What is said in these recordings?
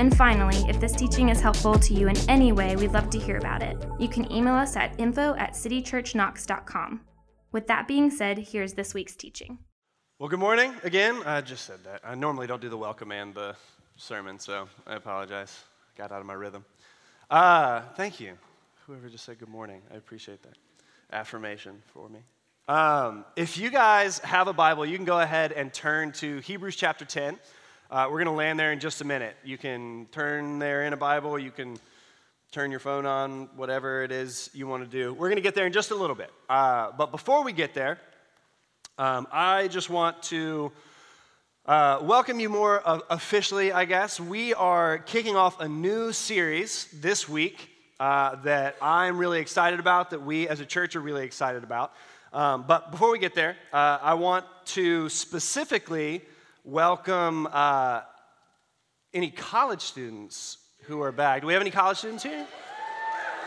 And finally, if this teaching is helpful to you in any way, we'd love to hear about it. You can email us at info at citychurchknox.com. With that being said, here's this week's teaching. Well, good morning again. I just said that. I normally don't do the welcome and the sermon, so I apologize. Got out of my rhythm. Uh, thank you. Whoever just said good morning, I appreciate that affirmation for me. Um, if you guys have a Bible, you can go ahead and turn to Hebrews chapter 10. Uh, we're going to land there in just a minute. You can turn there in a Bible, you can turn your phone on, whatever it is you want to do. We're going to get there in just a little bit. Uh, but before we get there, um, I just want to uh, welcome you more uh, officially, I guess. We are kicking off a new series this week uh, that I'm really excited about, that we as a church are really excited about. Um, but before we get there, uh, I want to specifically welcome uh, any college students who are back. Do we have any college students here?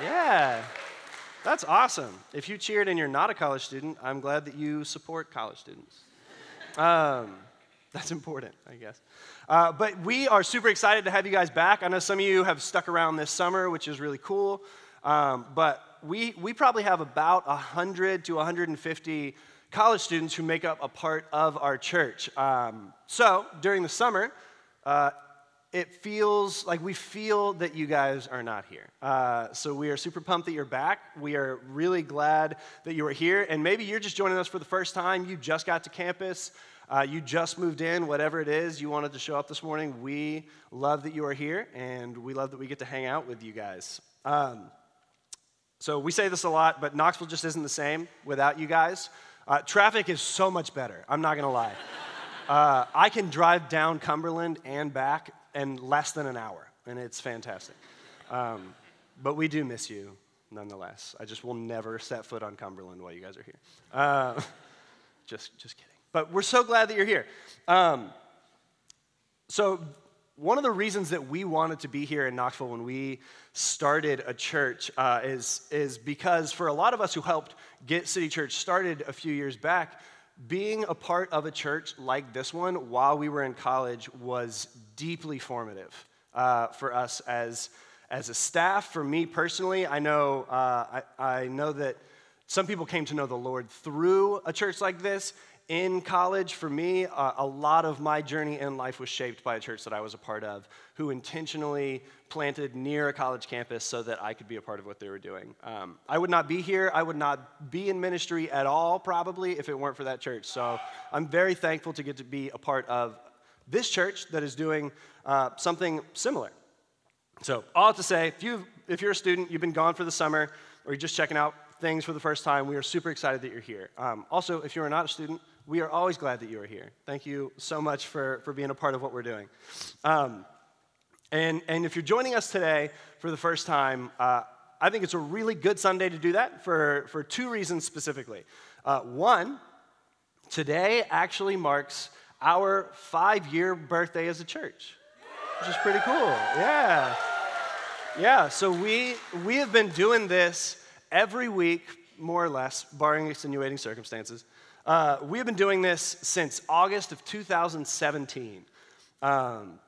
Yeah, that's awesome. If you cheered and you're not a college student, I'm glad that you support college students. Um, that's important, I guess. Uh, but we are super excited to have you guys back. I know some of you have stuck around this summer, which is really cool. Um, but we, we probably have about 100 to 150 college students who make up a part of our church. Um, so during the summer, uh, it feels like we feel that you guys are not here. Uh, so we are super pumped that you're back. We are really glad that you are here. And maybe you're just joining us for the first time. You just got to campus. Uh, you just moved in, whatever it is, you wanted to show up this morning. We love that you are here, and we love that we get to hang out with you guys. Um, so we say this a lot, but Knoxville just isn't the same without you guys. Uh, traffic is so much better. I'm not to lie. Uh, I can drive down Cumberland and back in less than an hour, and it's fantastic. Um, but we do miss you nonetheless. I just will never set foot on Cumberland while you guys are here. Uh, just, just kidding. But we're so glad that you're here. Um, so, one of the reasons that we wanted to be here in Knoxville when we started a church uh, is, is because for a lot of us who helped get City Church started a few years back, being a part of a church like this one while we were in college was deeply formative uh, for us as, as a staff. For me personally, I know, uh, I, I know that some people came to know the Lord through a church like this, in college, for me, uh, a lot of my journey in life was shaped by a church that I was a part of, who intentionally planted near a college campus so that I could be a part of what they were doing. Um, I would not be here. I would not be in ministry at all, probably, if it weren't for that church. So I'm very thankful to get to be a part of this church that is doing uh, something similar. So, all to say, if, you, if you're a student, you've been gone for the summer, or you're just checking out things for the first time, we are super excited that you're here. Um, also, if you are not a student, we are always glad that you are here. Thank you so much for, for being a part of what we're doing. Um, and, and if you're joining us today for the first time, uh, I think it's a really good Sunday to do that for, for two reasons specifically. Uh, one, today actually marks our five year birthday as a church, which is pretty cool. Yeah. Yeah, so we, we have been doing this every week, more or less, barring extenuating circumstances. Uh, we have been doing this since August of 2017, um,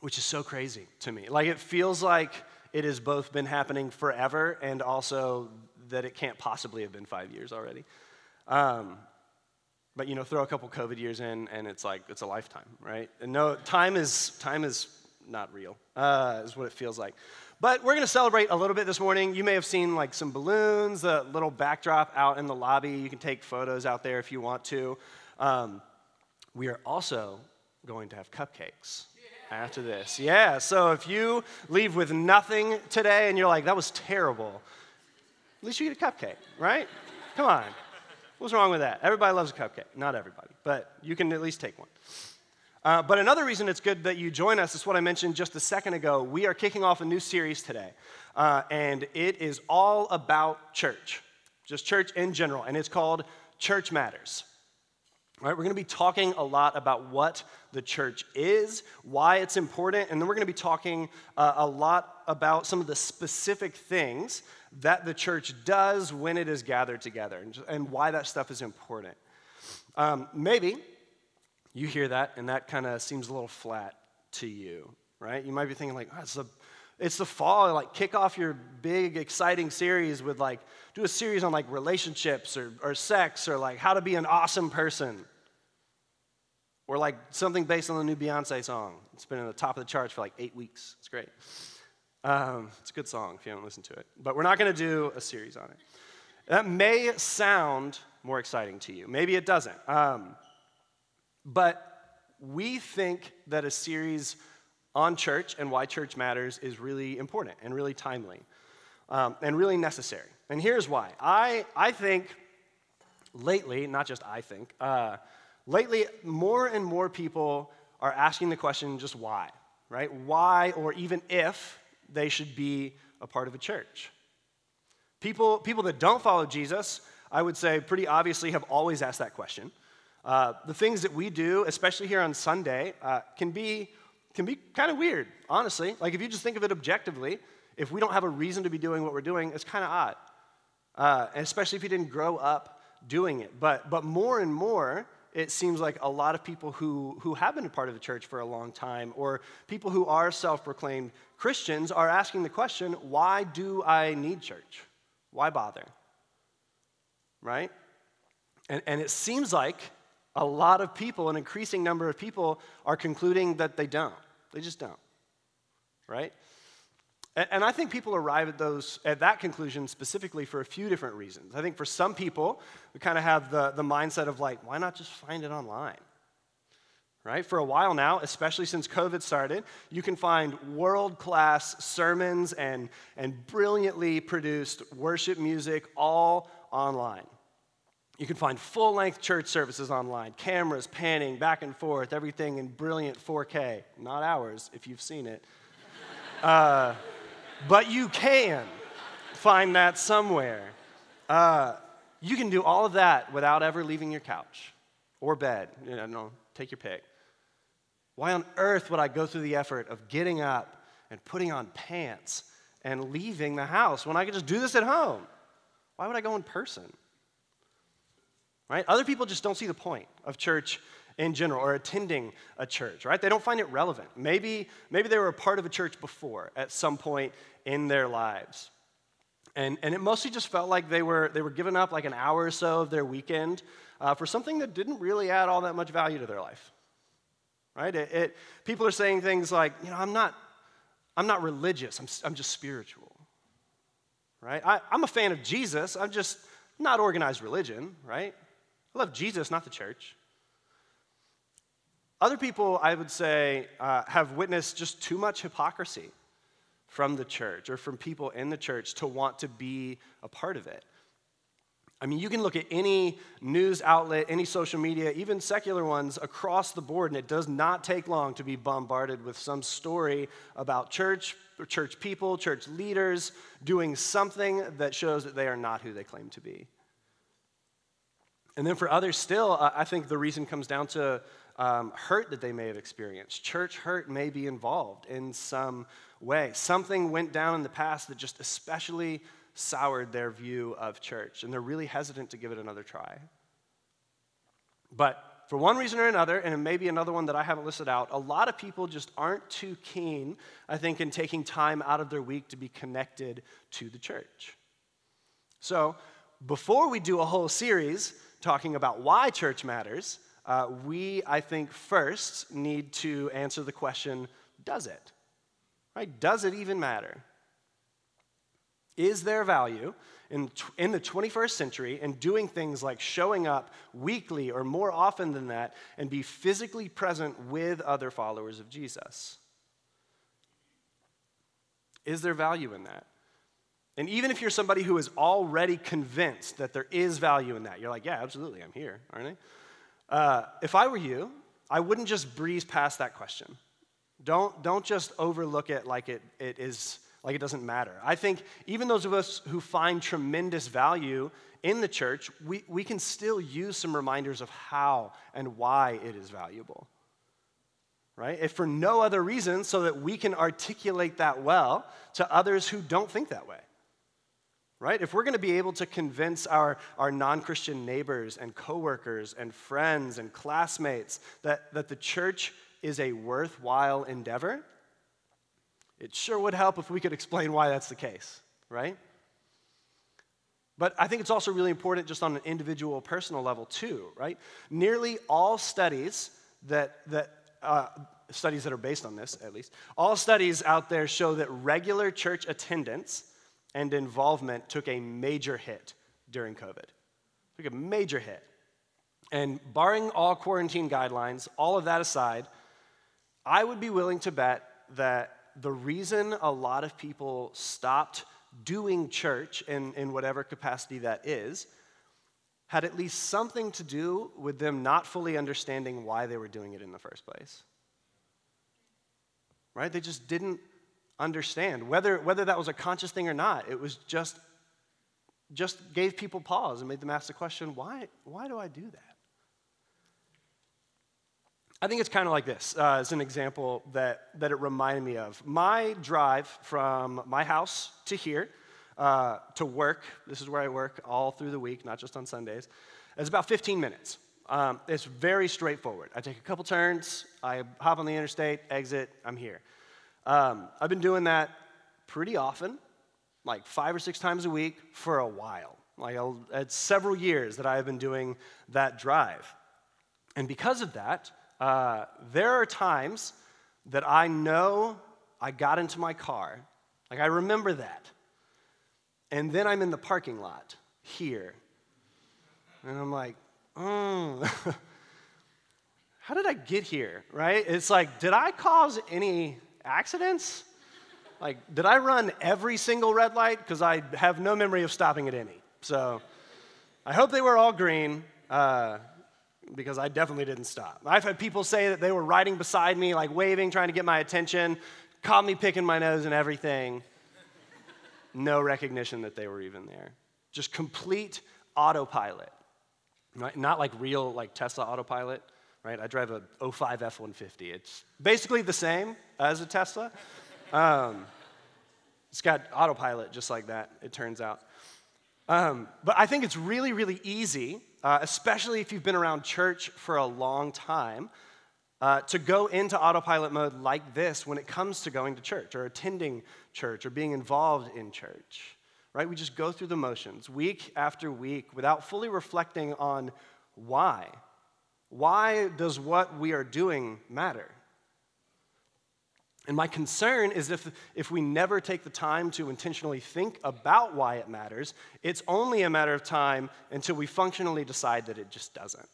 which is so crazy to me. Like, it feels like it has both been happening forever and also that it can't possibly have been five years already. Um, but you know, throw a couple COVID years in, and it's like it's a lifetime, right? And no, time is time is not real. Uh, is what it feels like. But we're going to celebrate a little bit this morning. You may have seen like some balloons, a little backdrop out in the lobby. You can take photos out there if you want to. Um, we are also going to have cupcakes after this. Yeah, so if you leave with nothing today and you're like, that was terrible, at least you get a cupcake, right? Come on. What's wrong with that? Everybody loves a cupcake. Not everybody, but you can at least take one. Uh, but another reason it's good that you join us is what I mentioned just a second ago. We are kicking off a new series today, uh, and it is all about church. just church in general, and it's called Church Matters. All right, we're going to be talking a lot about what the church is, why it's important, and then we're going to be talking uh, a lot about some of the specific things that the church does when it is gathered together and, and why that stuff is important. Um, maybe you hear that and that kind of seems a little flat to you, right? You might be thinking, like, oh, it's, the, it's the fall, like, kick off your big, exciting series with, like, do a series on, like, relationships or, or sex or, like, how to be an awesome person. Or, like, something based on the new Beyonce song. It's been in the top of the charts for, like, eight weeks. It's great. Um, it's a good song if you haven't listened to it. But we're not going to do a series on it. That may sound more exciting to you. Maybe it doesn't. Um, but we think that a series on church and why church matters is really important and really timely um, and really necessary. And here's why. I, I think lately, not just I think, uh, lately more and more people are asking the question just why, right? Why or even if they should be a part of a church. People, people that don't follow Jesus, I would say pretty obviously have always asked that question. Uh, the things that we do, especially here on Sunday, uh, can be, can be kind of weird, honestly. Like if you just think of it objectively, if we don't have a reason to be doing what we're doing, it's kind of odd. Uh, and especially if you didn't grow up doing it. But, but more and more, it seems like a lot of people who, who have been a part of the church for a long time, or people who are self proclaimed Christians, are asking the question why do I need church? Why bother? Right? And, and it seems like a lot of people, an increasing number of people, are concluding that they don't. They just don't. Right? And I think people arrive at those at that conclusion specifically for a few different reasons. I think for some people, we kind of have the, the mindset of like, why not just find it online? Right? For a while now, especially since COVID started, you can find world-class sermons and, and brilliantly produced worship music all online. You can find full-length church services online, cameras panning back and forth, everything in brilliant 4K. Not ours, if you've seen it. Uh, but you can find that somewhere. Uh, you can do all of that without ever leaving your couch or bed. You know, no, take your pick. Why on earth would I go through the effort of getting up and putting on pants and leaving the house when I could just do this at home? Why would I go in person? Right? Other people just don't see the point of church in general or attending a church, right? They don't find it relevant. Maybe, maybe they were a part of a church before at some point in their lives. And, and it mostly just felt like they were, they were giving up like an hour or so of their weekend uh, for something that didn't really add all that much value to their life. Right? It, it, people are saying things like, you know, I'm not, I'm not religious, I'm, I'm just spiritual. Right? I, I'm a fan of Jesus, I'm just not organized religion, right? I love Jesus, not the church. Other people, I would say, uh, have witnessed just too much hypocrisy from the church or from people in the church to want to be a part of it. I mean, you can look at any news outlet, any social media, even secular ones across the board, and it does not take long to be bombarded with some story about church, church people, church leaders doing something that shows that they are not who they claim to be. And then for others still, I think the reason comes down to um, hurt that they may have experienced. Church hurt may be involved in some way. Something went down in the past that just especially soured their view of church, and they're really hesitant to give it another try. But for one reason or another, and maybe another one that I haven't listed out, a lot of people just aren't too keen, I think, in taking time out of their week to be connected to the church. So, before we do a whole series talking about why church matters, uh, we, I think, first need to answer the question does it? Right? Does it even matter? Is there value in, in the 21st century in doing things like showing up weekly or more often than that and be physically present with other followers of Jesus? Is there value in that? And even if you're somebody who is already convinced that there is value in that, you're like, yeah, absolutely, I'm here, aren't I? Uh, if I were you, I wouldn't just breeze past that question. Don't, don't just overlook it like it, it is like it doesn't matter. I think even those of us who find tremendous value in the church, we, we can still use some reminders of how and why it is valuable. Right? If for no other reason, so that we can articulate that well to others who don't think that way. Right? If we're going to be able to convince our, our non Christian neighbors and coworkers and friends and classmates that, that the church is a worthwhile endeavor, it sure would help if we could explain why that's the case, right? But I think it's also really important just on an individual personal level too, right? Nearly all studies that, that uh, studies that are based on this, at least, all studies out there show that regular church attendance and involvement took a major hit during COVID. Took a major hit. And barring all quarantine guidelines, all of that aside, I would be willing to bet that the reason a lot of people stopped doing church in, in whatever capacity that is had at least something to do with them not fully understanding why they were doing it in the first place. Right? They just didn't understand whether, whether that was a conscious thing or not. It was just just gave people pause and made them ask the question, why, why do I do that? I think it's kind of like this uh, as an example that, that it reminded me of. My drive from my house to here uh, to work, this is where I work all through the week, not just on Sundays, is about 15 minutes. Um, it's very straightforward. I take a couple turns, I hop on the interstate, exit, I'm here. Um, I've been doing that pretty often, like five or six times a week for a while. Like it's several years that I have been doing that drive. And because of that, uh, there are times that I know I got into my car, like I remember that, and then I'm in the parking lot here, and I'm like, oh, how did I get here, right? It's like, did I cause any accidents? Like, did I run every single red light? Because I have no memory of stopping at any. So I hope they were all green. Uh, because I definitely didn't stop. I've had people say that they were riding beside me, like waving, trying to get my attention, caught me picking my nose and everything. No recognition that they were even there. Just complete autopilot. Not like real, like Tesla autopilot, right? I drive a 05 F 150. It's basically the same as a Tesla. Um, it's got autopilot just like that, it turns out. Um, but I think it's really, really easy uh, especially if you've been around church for a long time, uh, to go into autopilot mode like this when it comes to going to church or attending church or being involved in church. Right? We just go through the motions week after week without fully reflecting on why. Why does what we are doing matter? And my concern is if, if we never take the time to intentionally think about why it matters, it's only a matter of time until we functionally decide that it just doesn't.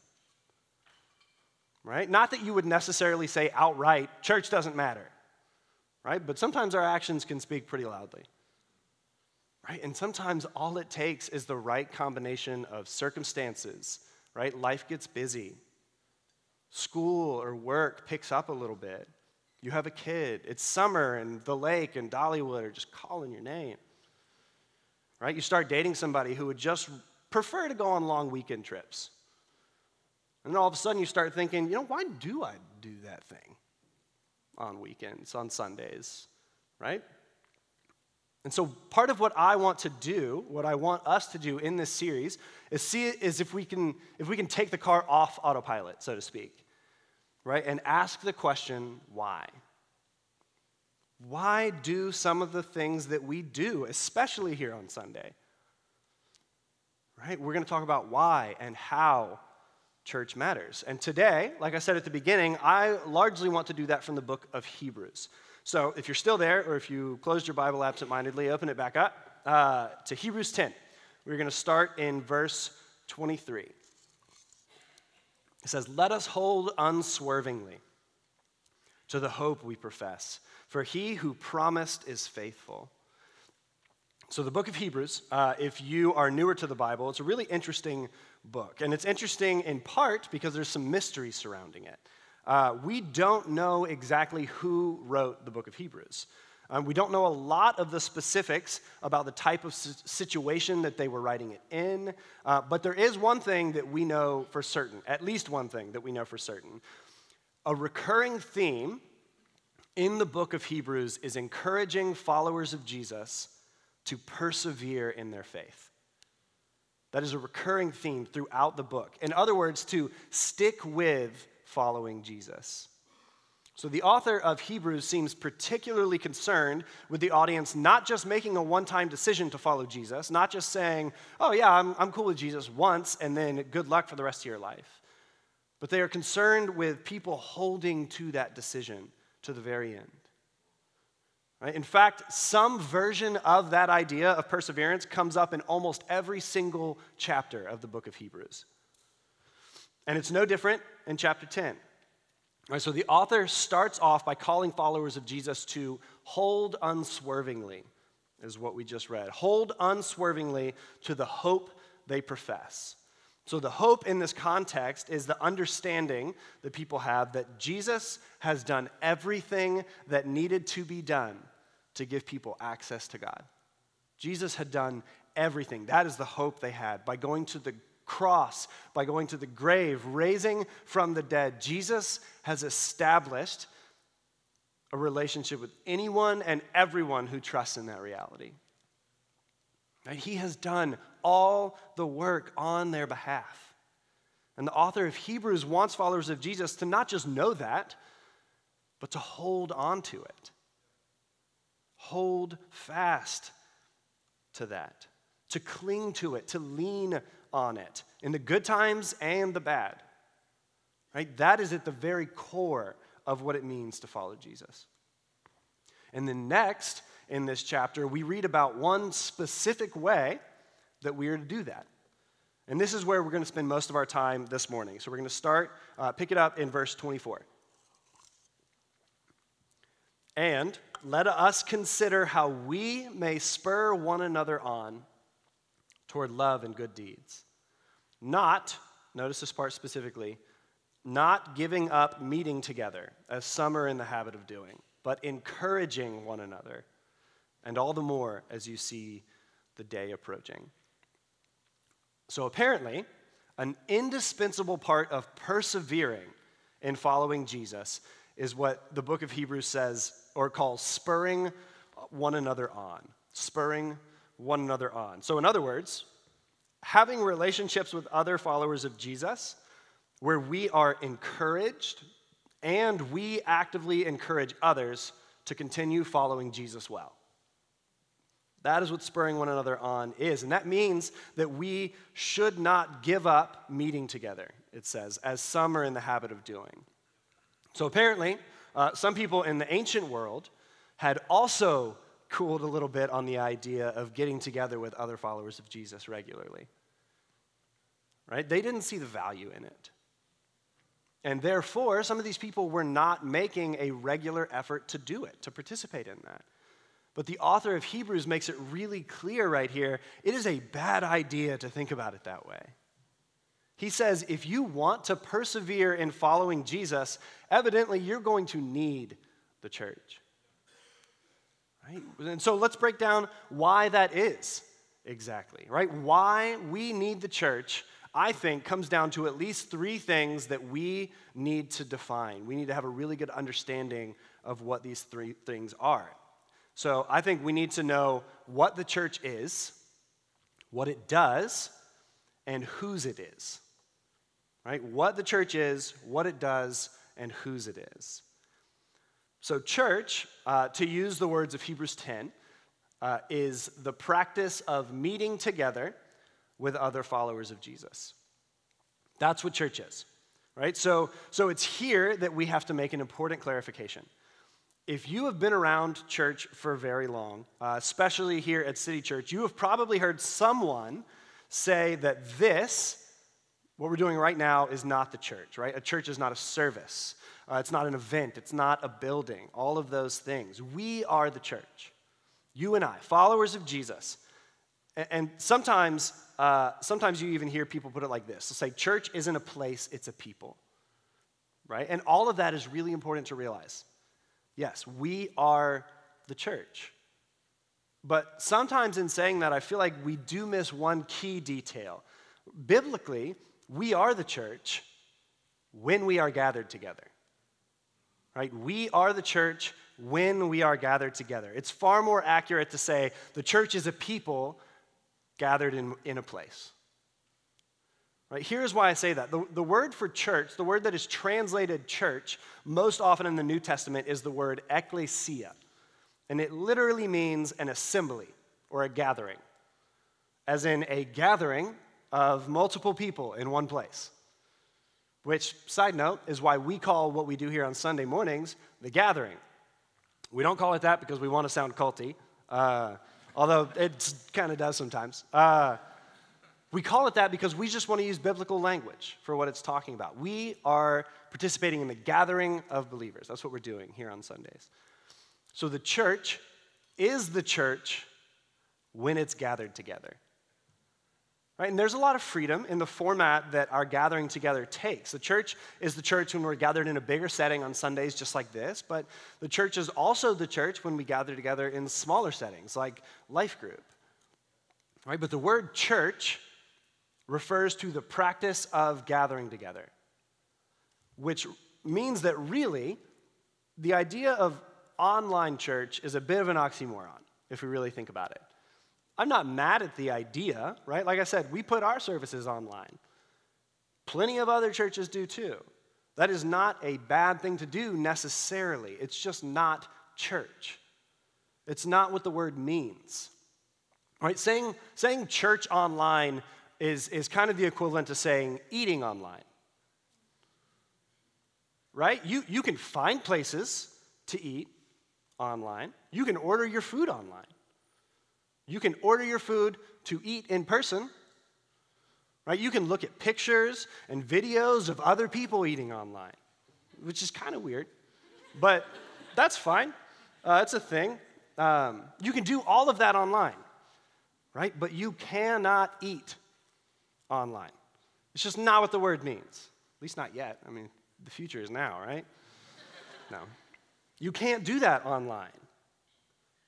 Right? Not that you would necessarily say outright, church doesn't matter. Right? But sometimes our actions can speak pretty loudly. Right? And sometimes all it takes is the right combination of circumstances. Right? Life gets busy. School or work picks up a little bit you have a kid. It's summer and the lake and Dollywood are just calling your name. Right? You start dating somebody who would just prefer to go on long weekend trips. And then all of a sudden you start thinking, you know, why do I do that thing on weekends, on Sundays? Right? And so part of what I want to do, what I want us to do in this series, is see is if we can if we can take the car off autopilot, so to speak right? And ask the question, why? Why do some of the things that we do, especially here on Sunday? Right? We're going to talk about why and how church matters. And today, like I said at the beginning, I largely want to do that from the book of Hebrews. So if you're still there, or if you closed your Bible absentmindedly, open it back up uh, to Hebrews 10. We're going to start in verse 23. It says, Let us hold unswervingly to the hope we profess, for he who promised is faithful. So, the book of Hebrews, uh, if you are newer to the Bible, it's a really interesting book. And it's interesting in part because there's some mystery surrounding it. Uh, we don't know exactly who wrote the book of Hebrews. Um, we don't know a lot of the specifics about the type of situation that they were writing it in, uh, but there is one thing that we know for certain, at least one thing that we know for certain. A recurring theme in the book of Hebrews is encouraging followers of Jesus to persevere in their faith. That is a recurring theme throughout the book. In other words, to stick with following Jesus. So, the author of Hebrews seems particularly concerned with the audience not just making a one time decision to follow Jesus, not just saying, oh, yeah, I'm, I'm cool with Jesus once and then good luck for the rest of your life. But they are concerned with people holding to that decision to the very end. Right? In fact, some version of that idea of perseverance comes up in almost every single chapter of the book of Hebrews. And it's no different in chapter 10. Right, so the author starts off by calling followers of Jesus to hold unswervingly, is what we just read. Hold unswervingly to the hope they profess. So, the hope in this context is the understanding that people have that Jesus has done everything that needed to be done to give people access to God. Jesus had done everything. That is the hope they had by going to the cross, by going to the grave, raising from the dead, Jesus has established a relationship with anyone and everyone who trusts in that reality. He has done all the work on their behalf. And the author of Hebrews wants followers of Jesus to not just know that, but to hold on to it. Hold fast to that, to cling to it, to lean on it in the good times and the bad. Right? That is at the very core of what it means to follow Jesus. And then next in this chapter, we read about one specific way that we are to do that. And this is where we're going to spend most of our time this morning. So we're going to start, uh, pick it up in verse 24. And let us consider how we may spur one another on toward love and good deeds. Not, notice this part specifically, not giving up meeting together, as some are in the habit of doing, but encouraging one another, and all the more as you see the day approaching. So apparently, an indispensable part of persevering in following Jesus is what the book of Hebrews says or calls spurring one another on. Spurring one another on. So, in other words, having relationships with other followers of Jesus where we are encouraged and we actively encourage others to continue following Jesus well. That is what spurring one another on is. And that means that we should not give up meeting together, it says, as some are in the habit of doing. So apparently, uh, some people in the ancient world had also cooled a little bit on the idea of getting together with other followers of Jesus regularly. Right? They didn't see the value in it. And therefore, some of these people were not making a regular effort to do it, to participate in that. But the author of Hebrews makes it really clear right here it is a bad idea to think about it that way. He says if you want to persevere in following Jesus, evidently you're going to need the church. Right? And so let's break down why that is exactly, right? Why we need the church, I think, comes down to at least three things that we need to define. We need to have a really good understanding of what these three things are. So I think we need to know what the church is, what it does, and whose it is. Right? What the church is, what it does, and whose it is. So, church, uh, to use the words of Hebrews 10, uh, is the practice of meeting together with other followers of Jesus. That's what church is, right? So, so it's here that we have to make an important clarification. If you have been around church for very long, uh, especially here at City Church, you have probably heard someone say that this, what we're doing right now, is not the church, right? A church is not a service. Uh, it's not an event, it's not a building, all of those things. We are the church. You and I, followers of Jesus. And, sometimes, uh, sometimes you even hear people put it like this. They'll say, church isn't a place, it's a people. Right? And all of that is really important to realize. Yes, we are the church. But sometimes in saying that, I feel like we do miss one key detail. Biblically, we are the church when we are gathered together. Right? We are the church when we are gathered together. It's far more accurate to say the church is a people gathered in, in a place. Right? Here's why I say that. The, the word for church, the word that is translated church, most often in the New Testament is the word ecclesia. And it literally means an assembly or a gathering, as in a gathering of multiple people in one place. Which, side note, is why we call what we do here on Sunday mornings the gathering. We don't call it that because we want to sound culty, uh, although it kind of does sometimes. Uh, we call it that because we just want to use biblical language for what it's talking about. We are participating in the gathering of believers. That's what we're doing here on Sundays. So the church is the church when it's gathered together. Right? And there's a lot of freedom in the format that our gathering together takes. The church is the church when we're gathered in a bigger setting on Sundays, just like this, but the church is also the church when we gather together in smaller settings, like life group. Right? But the word church refers to the practice of gathering together, which means that really the idea of online church is a bit of an oxymoron if we really think about it. I'm not mad at the idea, right? Like I said, we put our services online. Plenty of other churches do too. That is not a bad thing to do necessarily. It's just not church. It's not what the word means. Right? Saying, saying church online is, is kind of the equivalent to saying eating online. Right? You, you can find places to eat online, you can order your food online. You can order your food to eat in person. Right? You can look at pictures and videos of other people eating online, which is kind of weird, but that's fine. Uh, it's a thing. Um, you can do all of that online, right? But you cannot eat online. It's just not what the word means. At least not yet. I mean, the future is now, right? No. You can't do that online.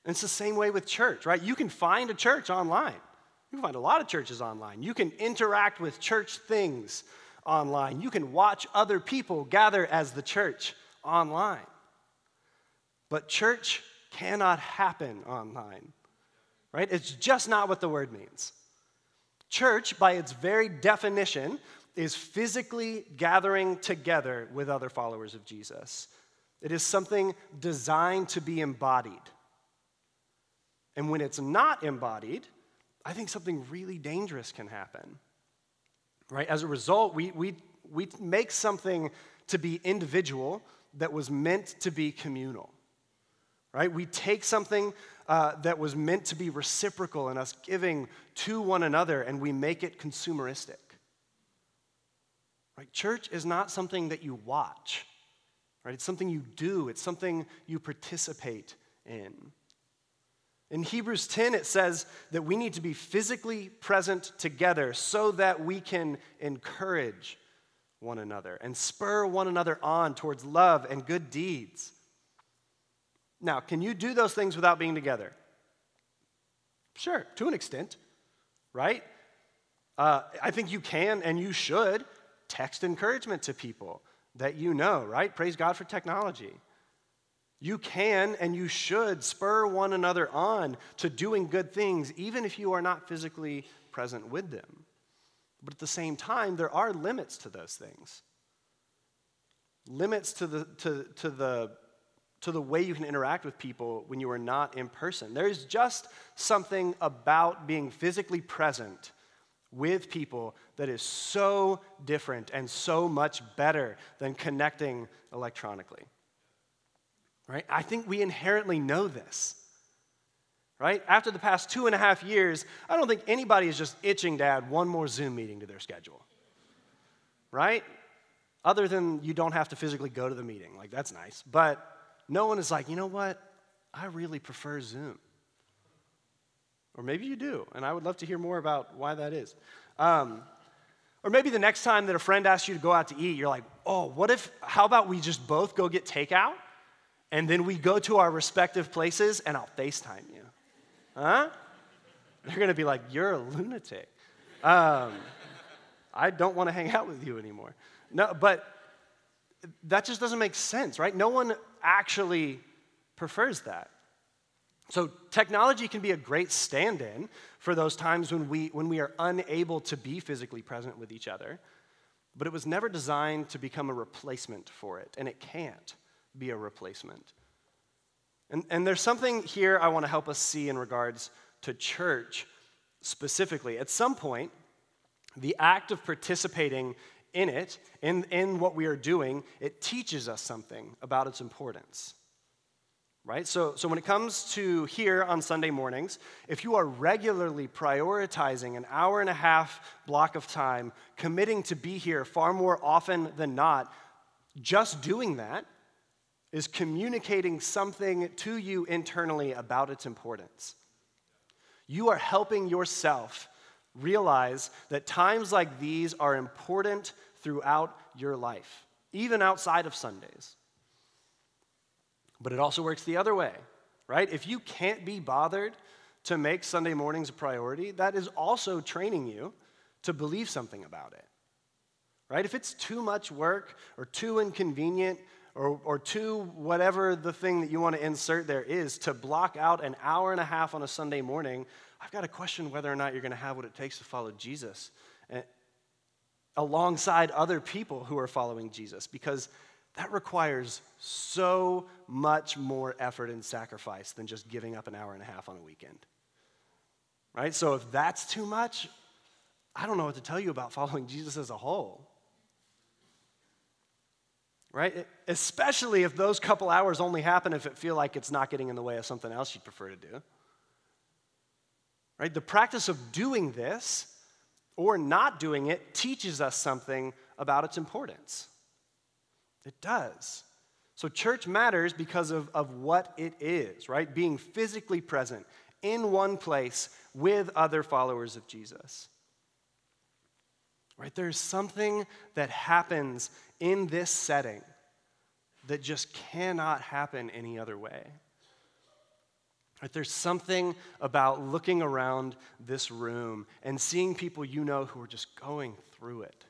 And it's the same way with church, right? You can find a church online. You can find a lot of churches online. You can interact with church things online. You can watch other people gather as the church online. But church cannot happen online, right? It's just not what the word means. Church, by its very definition, is physically gathering together with other followers of Jesus. It is something designed to be embodied. And when it's not embodied, I think something really dangerous can happen. Right? As a result, we, we, we make something to be individual that was meant to be communal. Right? We take something uh, that was meant to be reciprocal in us giving to one another and we make it consumeristic. Right? Church is not something that you watch, right? It's something you do, it's something you participate in. In Hebrews 10, it says that we need to be physically present together so that we can encourage one another and spur one another on towards love and good deeds. Now, can you do those things without being together? Sure, to an extent, right? Uh, I think you can and you should text encouragement to people that you know, right? Praise God for technology. You can and you should spur one another on to doing good things, even if you are not physically present with them. But at the same time, there are limits to those things. Limits to the, to, to the to the way you can interact with people when you are not in person. There's just something about being physically present with people that is so different and so much better than connecting electronically. Right? I think we inherently know this. Right? After the past two and a half years, I don't think anybody is just itching to add one more Zoom meeting to their schedule. Right? Other than you don't have to physically go to the meeting. Like, that's nice. But no one is like, you know what? I really prefer Zoom. Or maybe you do, and I would love to hear more about why that is. Um, or maybe the next time that a friend asks you to go out to eat, you're like, oh, what if, how about we just both go get takeout? And then we go to our respective places and I'll FaceTime you. Huh? They're to be like, You're a lunatic. Um, I don't want to hang out with you anymore. No, but that just doesn't make sense, right? No one actually prefers that. So technology can be a great stand-in for those times when we, when we are unable to be physically present with each other, but it was never designed to become a replacement for it, and it can't be a replacement. And, and there's something here I want to help us see in regards to church specifically. At some point, the act of participating in it, in, in what we are doing, it teaches us something about its importance. Right? So, so when it comes to here on Sunday mornings, if you are regularly prioritizing an hour and a half block of time, committing to be here far more often than not, just doing that is communicating something to you internally about its importance. You are helping yourself realize that times like these are important throughout your life, even outside of Sundays. But it also works the other way, right? If you can't be bothered to make Sunday mornings a priority, that is also training you to believe something about it, right? If it's too much work or too inconvenient or, or too whatever the thing that you want to insert there is to block out an hour and a half on a Sunday morning, I've got to question whether or not you're going to have what it takes to follow Jesus eh, alongside other people who are following Jesus because that requires so much more effort and sacrifice than just giving up an hour and a half on a weekend. Right? So if that's too much, I don't know what to tell you about following Jesus as a whole. Right? Especially if those couple hours only happen if it feel like it's not getting in the way of something else you'd prefer to do. Right? The practice of doing this or not doing it teaches us something about its importance. It does. So, church matters because of, of what it is, right? Being physically present in one place with other followers of Jesus. Right? There's something that happens in this setting that just cannot happen any other way. Right? There's something about looking around this room and seeing people you know who are just going through it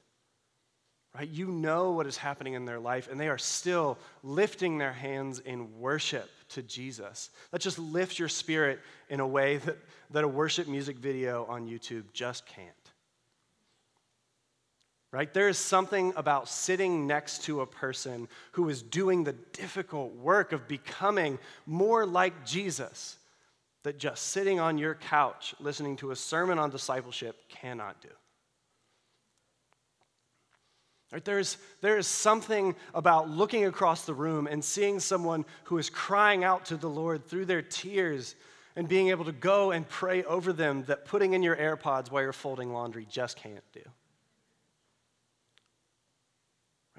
right? You know what is happening in their life, and they are still lifting their hands in worship to Jesus. That just lifts your spirit in a way that, that a worship music video on YouTube just can't. Right? There is something about sitting next to a person who is doing the difficult work of becoming more like Jesus that just sitting on your couch listening to a sermon on discipleship cannot do. Right? There's, there is something about looking across the room and seeing someone who is crying out to the Lord through their tears and being able to go and pray over them that putting in your AirPods while you're folding laundry just can't do.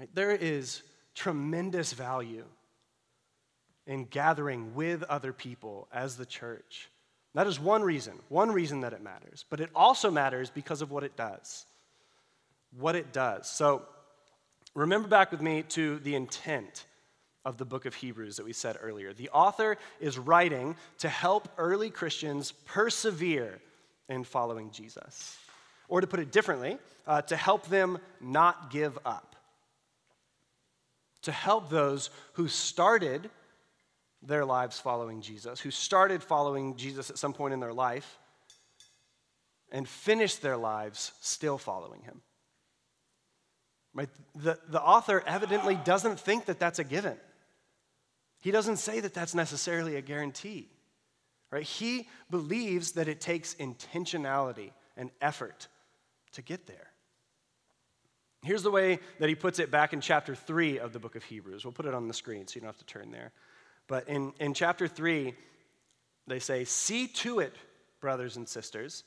Right? There is tremendous value in gathering with other people as the church. That is one reason, one reason that it matters. But it also matters because of what it does. What it does. So, Remember back with me to the intent of the book of Hebrews that we said earlier. The author is writing to help early Christians persevere in following Jesus. Or to put it differently, uh, to help them not give up. To help those who started their lives following Jesus, who started following Jesus at some point in their life, and finished their lives still following him. Right? The, the author evidently doesn't think that that's a given. He doesn't say that that's necessarily a guarantee. Right? He believes that it takes intentionality and effort to get there. Here's the way that he puts it back in chapter 3 of the book of Hebrews. We'll put it on the screen so you don't have to turn there. But in, in chapter 3, they say, See to it, brothers and sisters,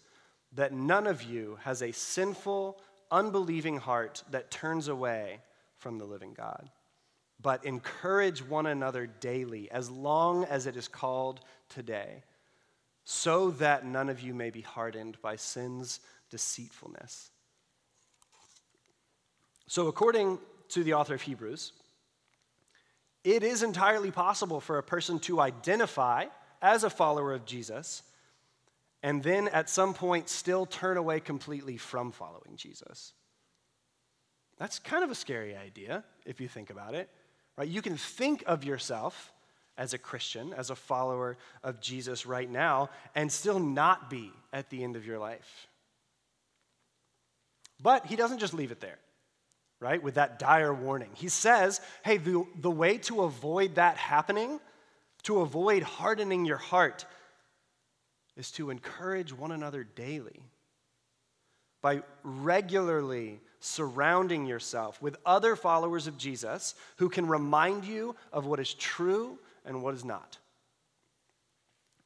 that none of you has a sinful unbelieving heart that turns away from the living God. But encourage one another daily, as long as it is called today, so that none of you may be hardened by sin's deceitfulness. So, according to the author of Hebrews, it is entirely possible for a person to identify as a follower of Jesus and then at some point still turn away completely from following Jesus. That's kind of a scary idea if you think about it. Right? You can think of yourself as a Christian, as a follower of Jesus right now, and still not be at the end of your life. But he doesn't just leave it there, right? With that dire warning. He says, hey, the, the way to avoid that happening, to avoid hardening your heart, is to encourage one another daily by regularly surrounding yourself with other followers of Jesus who can remind you of what is true and what is not,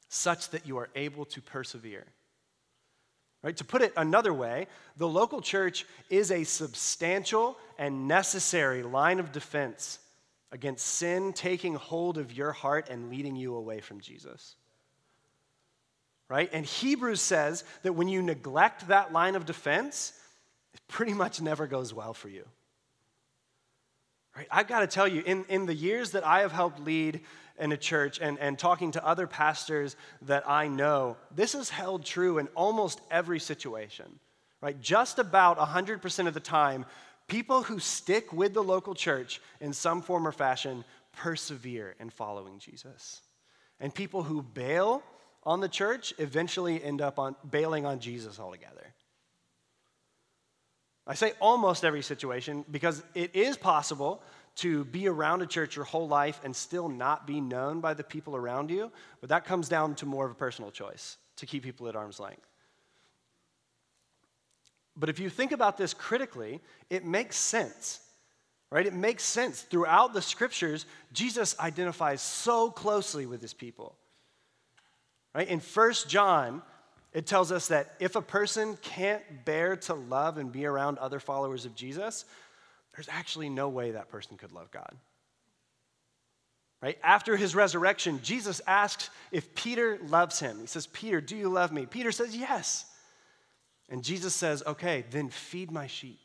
such that you are able to persevere. Right? To put it another way, the local church is a substantial and necessary line of defense against sin taking hold of your heart and leading you away from Jesus. Right? And Hebrews says that when you neglect that line of defense, it pretty much never goes well for you. Right? I've got to tell you, in, in the years that I have helped lead in a church and, and talking to other pastors that I know, this is held true in almost every situation, right? Just about 100% of the time, people who stick with the local church in some form or fashion persevere in following Jesus. And people who bail on the church eventually end up on bailing on Jesus altogether. I say almost every situation because it is possible to be around a church your whole life and still not be known by the people around you, but that comes down to more of a personal choice to keep people at arm's length. But if you think about this critically, it makes sense, right? It makes sense. Throughout the scriptures, Jesus identifies so closely with his people. Right? In 1 John, it tells us that if a person can't bear to love and be around other followers of Jesus, there's actually no way that person could love God. Right? After his resurrection, Jesus asks if Peter loves him. He says, Peter, do you love me? Peter says, Yes. And Jesus says, Okay, then feed my sheep,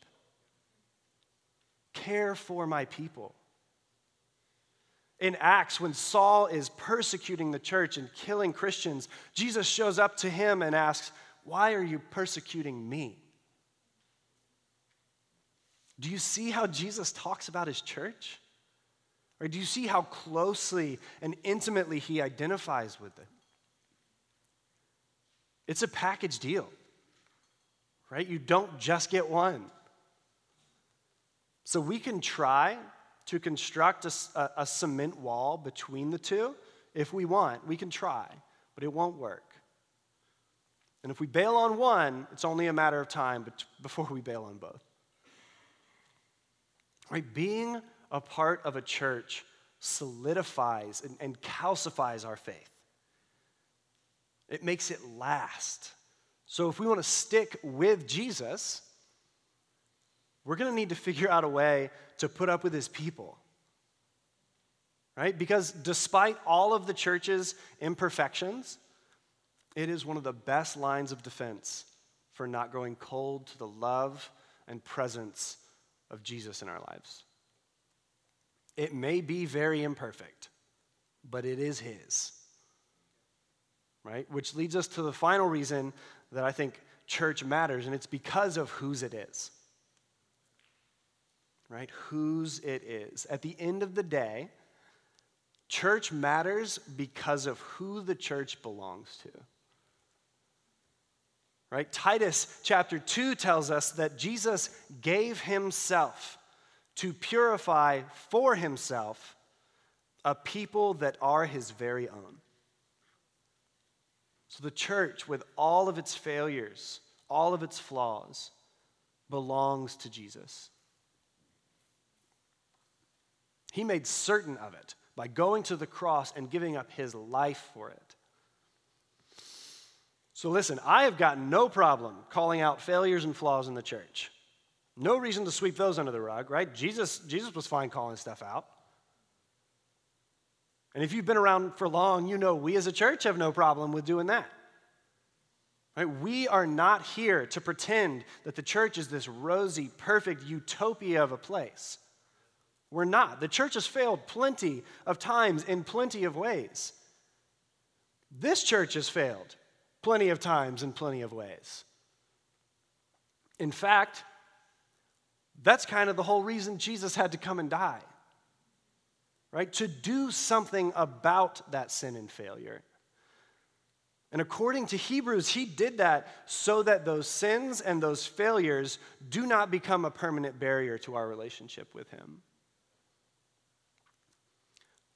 care for my people. In Acts, when Saul is persecuting the church and killing Christians, Jesus shows up to him and asks, Why are you persecuting me? Do you see how Jesus talks about his church? Or do you see how closely and intimately he identifies with it? It's a package deal, right? You don't just get one. So we can try to construct a, a, cement wall between the two if we want. We can try, but it won't work. And if we bail on one, it's only a matter of time before we bail on both. Right? Being a part of a church solidifies and, and calcifies our faith. It makes it last. So if we want to stick with Jesus, we're going to need to figure out a way to put up with his people. Right? Because despite all of the church's imperfections, it is one of the best lines of defense for not growing cold to the love and presence of Jesus in our lives. It may be very imperfect, but it is His. Right? Which leads us to the final reason that I think church matters, and it's because of whose it is. Right? Whose it is. At the end of the day, church matters because of who the church belongs to. Right? Titus chapter 2 tells us that Jesus gave himself to purify for himself a people that are his very own. So the church, with all of its failures, all of its flaws, belongs to Jesus. He made certain of it by going to the cross and giving up his life for it. So listen, I have got no problem calling out failures and flaws in the church. No reason to sweep those under the rug, right? Jesus, Jesus was fine calling stuff out. And if you've been around for long, you know we as a church have no problem with doing that. Right? We are not here to pretend that the church is this rosy, perfect utopia of a place. We're not. The church has failed plenty of times in plenty of ways. This church has failed plenty of times in plenty of ways. In fact, that's kind of the whole reason Jesus had to come and die, right? To do something about that sin and failure. And according to Hebrews, he did that so that those sins and those failures do not become a permanent barrier to our relationship with him.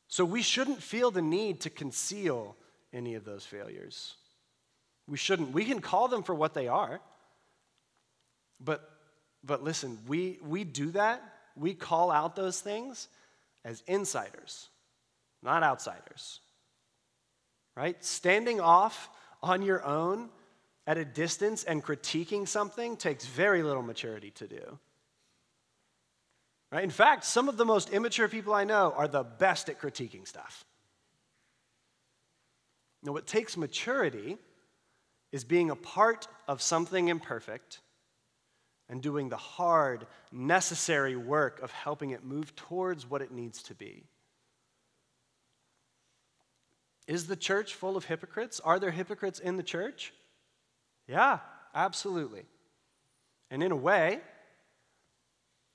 So we shouldn't feel the need to conceal any of those failures. We shouldn't. We can call them for what they are. But, but listen, we, we do that. We call out those things as insiders, not outsiders. Right? Standing off on your own at a distance and critiquing something takes very little maturity to do. Right? In fact, some of the most immature people I know are the best at critiquing stuff. Now, what takes maturity is being a part of something imperfect and doing the hard, necessary work of helping it move towards what it needs to be. Is the church full of hypocrites? Are there hypocrites in the church? Yeah, absolutely. And in a way,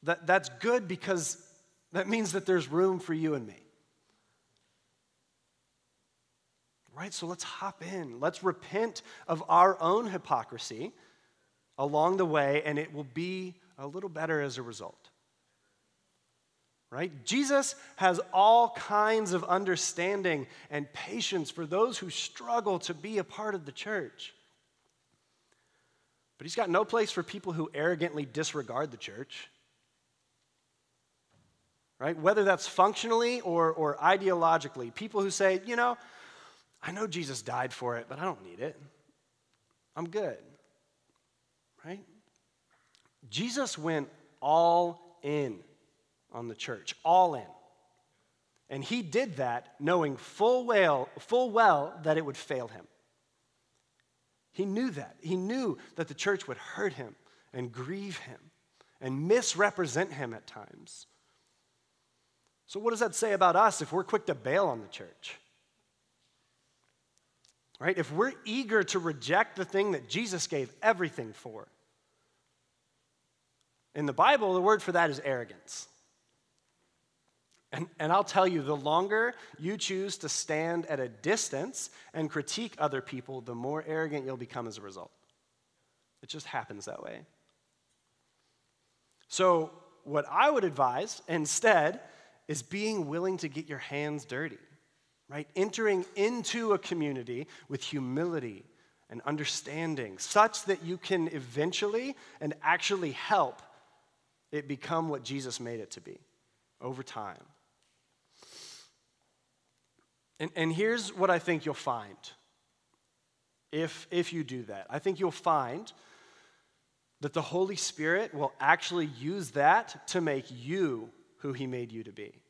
that, that's good because that means that there's room for you and me. Right? So let's hop in. Let's repent of our own hypocrisy along the way, and it will be a little better as a result. Right? Jesus has all kinds of understanding and patience for those who struggle to be a part of the church. But he's got no place for people who arrogantly disregard the church. Right? Whether that's functionally or, or ideologically. People who say, you know, I know Jesus died for it, but I don't need it. I'm good. Right? Jesus went all in on the church, all in. And he did that knowing full well, full well that it would fail him. He knew that. He knew that the church would hurt him and grieve him and misrepresent him at times. So, what does that say about us if we're quick to bail on the church? Right? If we're eager to reject the thing that Jesus gave everything for, in the Bible, the word for that is arrogance. And, and I'll tell you, the longer you choose to stand at a distance and critique other people, the more arrogant you'll become as a result. It just happens that way. So, what I would advise instead is being willing to get your hands dirty, right? Entering into a community with humility and understanding, such that you can eventually and actually help it become what Jesus made it to be over time. And, and here's what I think you'll find if, if you do that. I think you'll find that the Holy Spirit will actually use that to make you who He made you to be.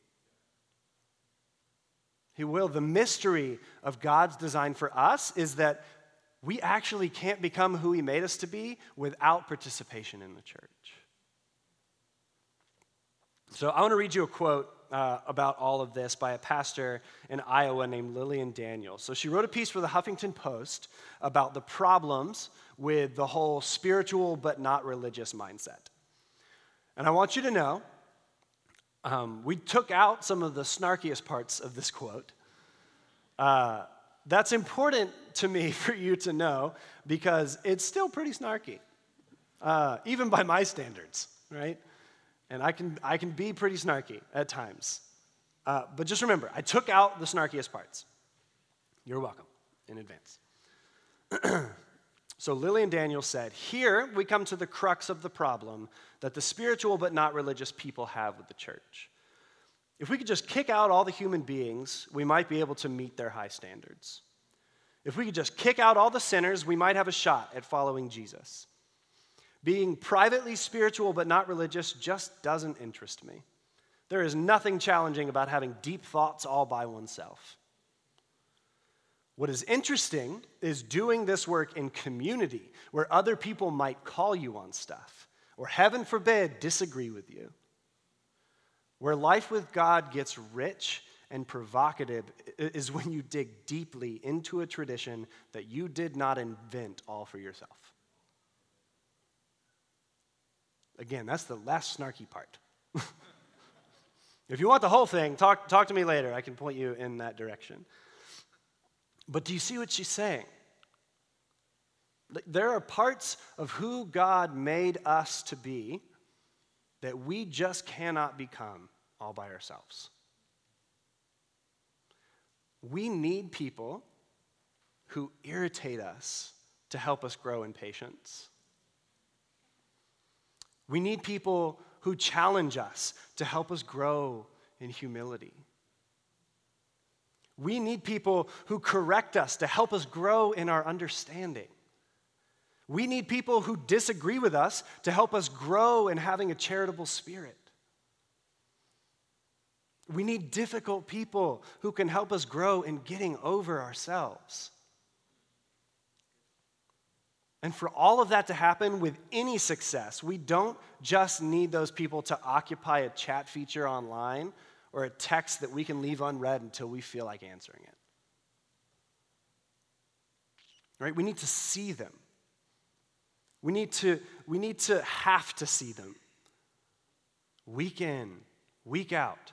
He will. The mystery of God's design for us is that we actually can't become who He made us to be without participation in the church. So I want to read you a quote uh, about all of this by a pastor in Iowa named Lillian Daniels. So she wrote a piece for the Huffington Post about the problems with the whole spiritual but not religious mindset. And I want you to know um, we took out some of the snarkiest parts of this quote. Uh, that's important to me for you to know because it's still pretty snarky, uh, even by my standards, right? And I can, I can be pretty snarky at times. Uh, but just remember, I took out the snarkiest parts. You're welcome in advance. so Lillian Daniel said, Here we come to the crux of the problem that the spiritual but not religious people have with the church. If we could just kick out all the human beings, we might be able to meet their high standards. If we could just kick out all the sinners, we might have a shot at following Jesus. Being privately spiritual but not religious just doesn't interest me. There is nothing challenging about having deep thoughts all by oneself. What is interesting is doing this work in community where other people might call you on stuff or, heaven forbid, disagree with you. Where life with God gets rich and provocative is when you dig deeply into a tradition that you did not invent all for yourself. Again, that's the last snarky part. if you want the whole thing, talk, talk to me later. I can point you in that direction. But do you see what she's saying? There are parts of who God made us to be that we just cannot become all by ourselves. We need people who irritate us to help us grow in patience. We need people who challenge us to help us grow in humility. We need people who correct us to help us grow in our understanding. We need people who disagree with us to help us grow in having a charitable spirit. We need difficult people who can help us grow in getting over ourselves. And for all of that to happen with any success, we don't just need those people to occupy a chat feature online or a text that we can leave unread until we feel like answering it. Right? We need to see them. We need to, we need to have to see them week in, week out.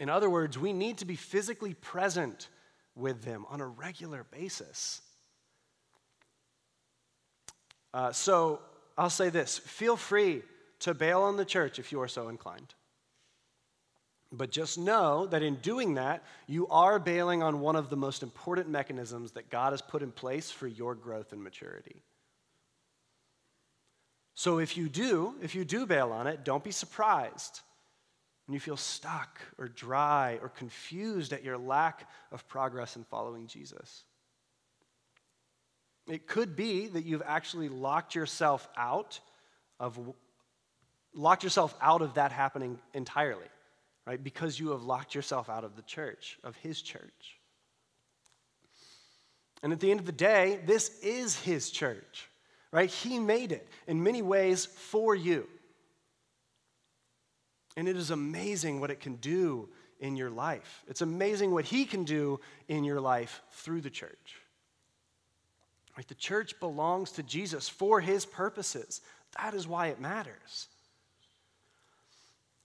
In other words, we need to be physically present with them on a regular basis. Uh, so I'll say this feel free to bail on the church if you are so inclined. But just know that in doing that, you are bailing on one of the most important mechanisms that God has put in place for your growth and maturity. So if you do, if you do bail on it, don't be surprised when you feel stuck or dry or confused at your lack of progress in following Jesus. It could be that you've actually locked yourself out of locked yourself out of that happening entirely, right? Because you have locked yourself out of the church, of his church. And at the end of the day, this is his church, right? He made it in many ways for you. And it is amazing what it can do in your life. It's amazing what he can do in your life through the church. Right? The church belongs to Jesus for his purposes. That is why it matters.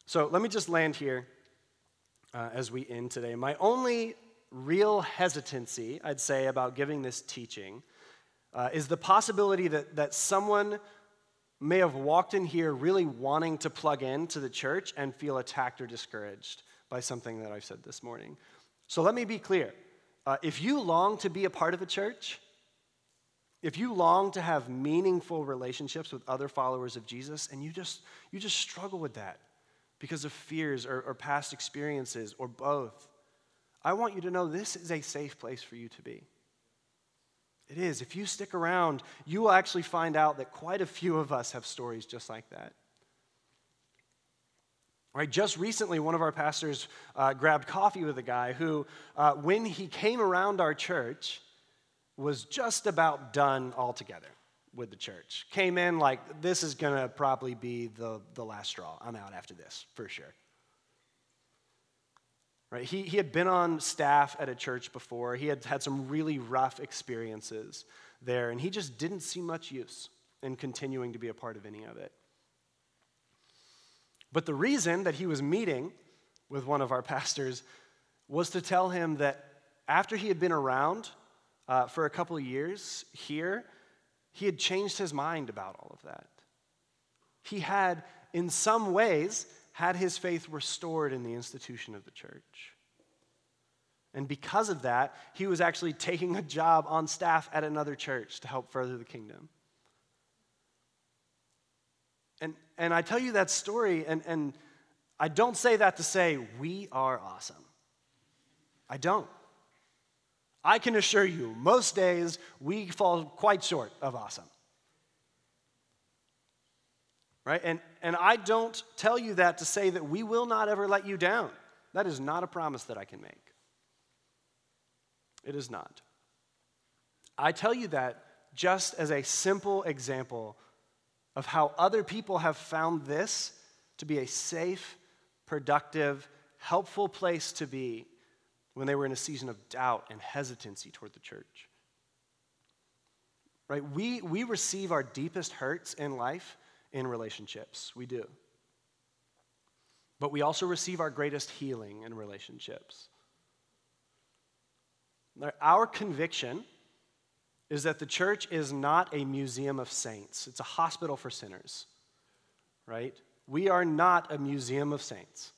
So let me just land here uh, as we end today. My only real hesitancy, I'd say, about giving this teaching uh, is the possibility that, that someone may have walked in here really wanting to plug in to the church and feel attacked or discouraged by something that I've said this morning. So let me be clear. Uh, if you long to be a part of a church, if you long to have meaningful relationships with other followers of Jesus and you just, you just struggle with that because of fears or, or past experiences or both, I want you to know this is a safe place for you to be. It is. If you stick around, you will actually find out that quite a few of us have stories just like that. Right, just recently, one of our pastors uh, grabbed coffee with a guy who, uh, when he came around our church, was just about done altogether with the church. Came in like, this is going to probably be the, the last straw. I'm out after this, for sure. Right? He, he had been on staff at a church before. He had had some really rough experiences there, and he just didn't see much use in continuing to be a part of any of it. But the reason that he was meeting with one of our pastors was to tell him that after he had been around uh, for a couple of years here, he had changed his mind about all of that. He had, in some ways, had his faith restored in the institution of the church. And because of that, he was actually taking a job on staff at another church to help further the kingdom. And, and I tell you that story, and, and I don't say that to say we are awesome. I don't. I can assure you, most days we fall quite short of awesome. Right? And, and I don't tell you that to say that we will not ever let you down. That is not a promise that I can make. It is not. I tell you that just as a simple example of how other people have found this to be a safe productive, helpful place to be when they were in a season of doubt and hesitancy toward the church. Right? We, we receive our deepest hurts in life in relationships. We do. But we also receive our greatest healing in relationships. Our conviction is that the church is not a museum of saints, it's a hospital for sinners, right? We are not a museum of saints.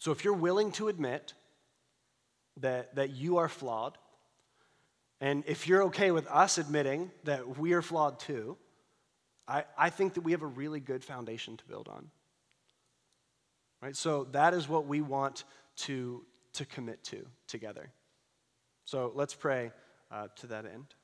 So if you're willing to admit that, that you are flawed, and if you're okay with us admitting that we are flawed too, I, I think that we have a really good foundation to build on. Right? So that is what we want to, to commit to together. So let's pray uh, to that end.